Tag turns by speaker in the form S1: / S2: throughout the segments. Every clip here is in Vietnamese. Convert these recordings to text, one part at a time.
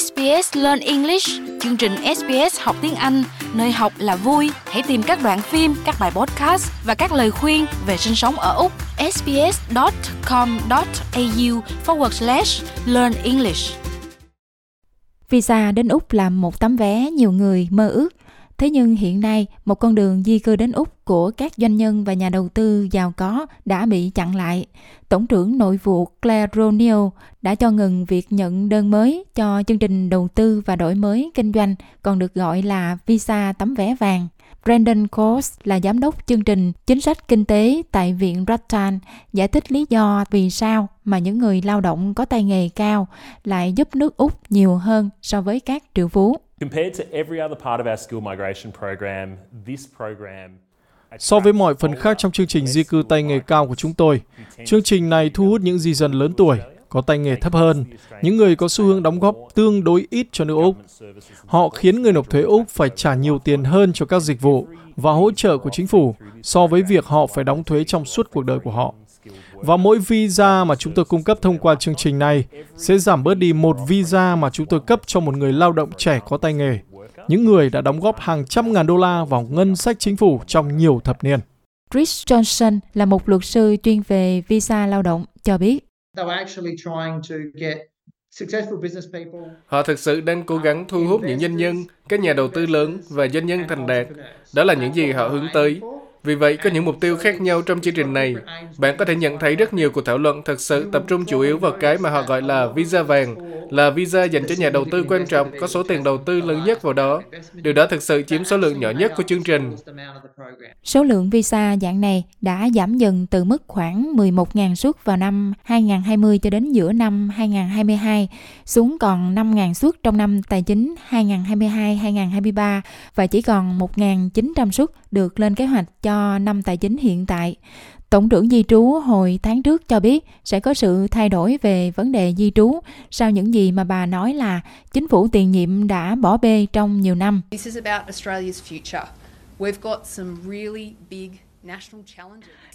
S1: SBS Learn English, chương trình SBS học tiếng Anh, nơi học là vui. Hãy tìm các đoạn phim, các bài podcast và các lời khuyên về sinh sống ở Úc. sbs.com.au forward slash learn English
S2: Visa đến Úc là một tấm vé nhiều người mơ ước. Thế nhưng hiện nay, một con đường di cư đến Úc của các doanh nhân và nhà đầu tư giàu có đã bị chặn lại. Tổng trưởng nội vụ Claire Ronio đã cho ngừng việc nhận đơn mới cho chương trình đầu tư và đổi mới kinh doanh, còn được gọi là visa tấm vé vàng. Brandon Coase là giám đốc chương trình chính sách kinh tế tại Viện Rattan giải thích lý do vì sao mà những người lao động có tay nghề cao lại giúp nước Úc nhiều hơn so với các triệu phú.
S3: So với mọi phần khác trong chương trình di cư tay nghề cao của chúng tôi, chương trình này thu hút những di dân lớn tuổi, có tay nghề thấp hơn, những người có xu hướng đóng góp tương đối ít cho nước Úc. Họ khiến người nộp thuế Úc phải trả nhiều tiền hơn cho các dịch vụ và hỗ trợ của chính phủ so với việc họ phải đóng thuế trong suốt cuộc đời của họ. Và mỗi visa mà chúng tôi cung cấp thông qua chương trình này sẽ giảm bớt đi một visa mà chúng tôi cấp cho một người lao động trẻ có tay nghề, những người đã đóng góp hàng trăm ngàn đô la vào ngân sách chính phủ trong nhiều thập niên.
S2: Chris Johnson là một luật sư chuyên về visa lao động cho biết.
S4: Họ thực sự đang cố gắng thu hút những doanh nhân, các nhà đầu tư lớn và doanh nhân thành đạt. Đó là những gì họ hướng tới. Vì vậy, có những mục tiêu khác nhau trong chương trình này. Bạn có thể nhận thấy rất nhiều cuộc thảo luận thực sự tập trung chủ yếu vào cái mà họ gọi là visa vàng, là visa dành cho nhà đầu tư quan trọng có số tiền đầu tư lớn nhất vào đó. Điều đó thực sự chiếm số lượng nhỏ nhất của chương trình.
S2: Số lượng visa dạng này đã giảm dần từ mức khoảng 11.000 suất vào năm 2020 cho đến giữa năm 2022, xuống còn 5.000 suất trong năm tài chính 2022-2023 và chỉ còn 1.900 suất được lên kế hoạch cho năm tài chính hiện tại. Tổng trưởng di trú hồi tháng trước cho biết sẽ có sự thay đổi về vấn đề di trú sau những gì mà bà nói là chính phủ tiền nhiệm đã bỏ bê trong nhiều năm.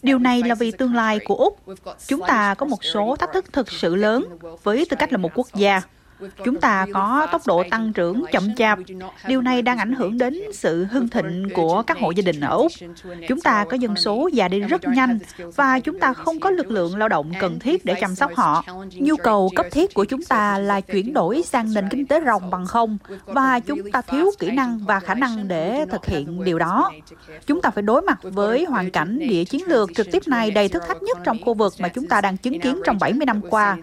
S5: Điều này là vì tương lai của Úc. Chúng ta có một số thách thức thực sự lớn với tư cách là một quốc gia. Chúng ta có tốc độ tăng trưởng chậm chạp. Điều này đang ảnh hưởng đến sự hưng thịnh của các hộ gia đình ở Úc. Chúng ta có dân số già đi rất nhanh và chúng ta không có lực lượng lao động cần thiết để chăm sóc họ. Nhu cầu cấp thiết của chúng ta là chuyển đổi sang nền kinh tế rồng bằng không và chúng ta thiếu kỹ năng và khả năng để thực hiện điều đó. Chúng ta phải đối mặt với hoàn cảnh địa chiến lược trực tiếp này đầy thử thách nhất trong khu vực mà chúng ta đang chứng kiến trong 70 năm qua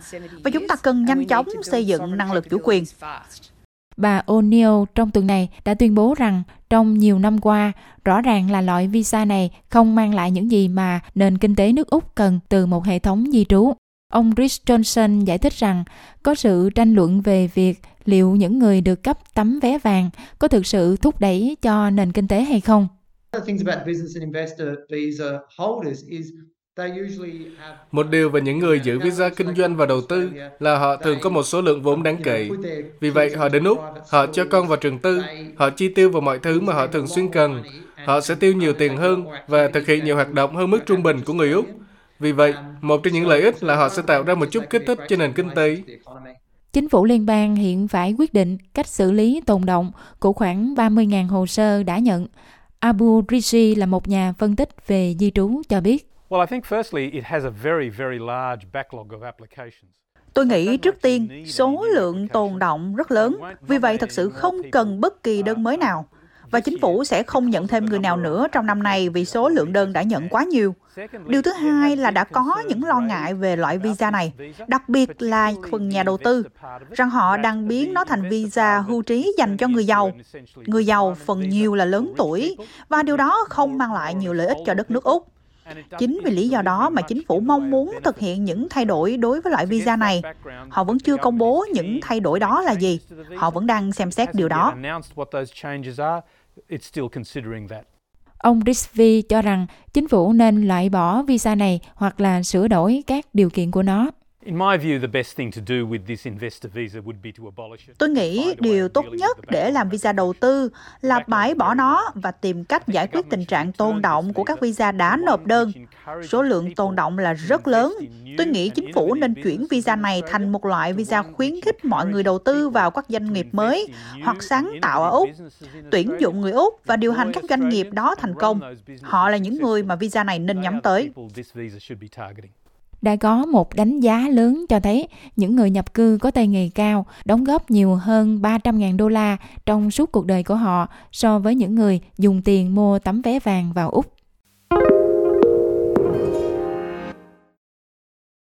S5: và chúng ta cần nhanh chóng xây dựng năng lực chủ quyền.
S2: Bà O'Neill trong tuần này đã tuyên bố rằng trong nhiều năm qua, rõ ràng là loại visa này không mang lại những gì mà nền kinh tế nước Úc cần từ một hệ thống di trú. Ông Rich Johnson giải thích rằng có sự tranh luận về việc liệu những người được cấp tấm vé vàng có thực sự thúc đẩy cho nền kinh tế hay không.
S4: Một điều về những người giữ visa kinh doanh và đầu tư là họ thường có một số lượng vốn đáng kể. Vì vậy, họ đến Úc, họ cho con vào trường tư, họ chi tiêu vào mọi thứ mà họ thường xuyên cần. Họ sẽ tiêu nhiều tiền hơn và thực hiện nhiều hoạt động hơn mức trung bình của người Úc. Vì vậy, một trong những lợi ích là họ sẽ tạo ra một chút kích thích cho nền kinh tế.
S2: Chính phủ liên bang hiện phải quyết định cách xử lý tồn động của khoảng 30.000 hồ sơ đã nhận. Abu Rishi là một nhà phân tích về di trú cho biết.
S5: Tôi nghĩ trước tiên, số lượng tồn động rất lớn, vì vậy thật sự không cần bất kỳ đơn mới nào. Và chính phủ sẽ không nhận thêm người nào nữa trong năm nay vì số lượng đơn đã nhận quá nhiều. Điều thứ hai là đã có những lo ngại về loại visa này, đặc biệt là phần nhà đầu tư, rằng họ đang biến nó thành visa hưu trí dành cho người giàu. Người giàu phần nhiều là lớn tuổi và điều đó không mang lại nhiều lợi ích cho đất nước Úc. Chính vì lý do đó mà chính phủ mong muốn thực hiện những thay đổi đối với loại visa này. Họ vẫn chưa công bố những thay đổi đó là gì. Họ vẫn đang xem xét điều đó.
S2: Ông Risvi cho rằng chính phủ nên loại bỏ visa này hoặc là sửa đổi các điều kiện của nó.
S5: Tôi nghĩ điều tốt nhất để làm visa đầu tư là bãi bỏ nó và tìm cách giải quyết tình trạng tồn động của các visa đã nộp đơn. Số lượng tồn động là rất lớn. Tôi nghĩ chính phủ nên chuyển visa này thành một loại visa khuyến khích mọi người đầu tư vào các doanh nghiệp mới hoặc sáng tạo ở Úc, tuyển dụng người Úc và điều hành các doanh nghiệp đó thành công. Họ là những người mà visa này nên nhắm tới
S2: đã có một đánh giá lớn cho thấy những người nhập cư có tay nghề cao, đóng góp nhiều hơn 300.000 đô la trong suốt cuộc đời của họ so với những người dùng tiền mua tấm vé vàng vào Úc.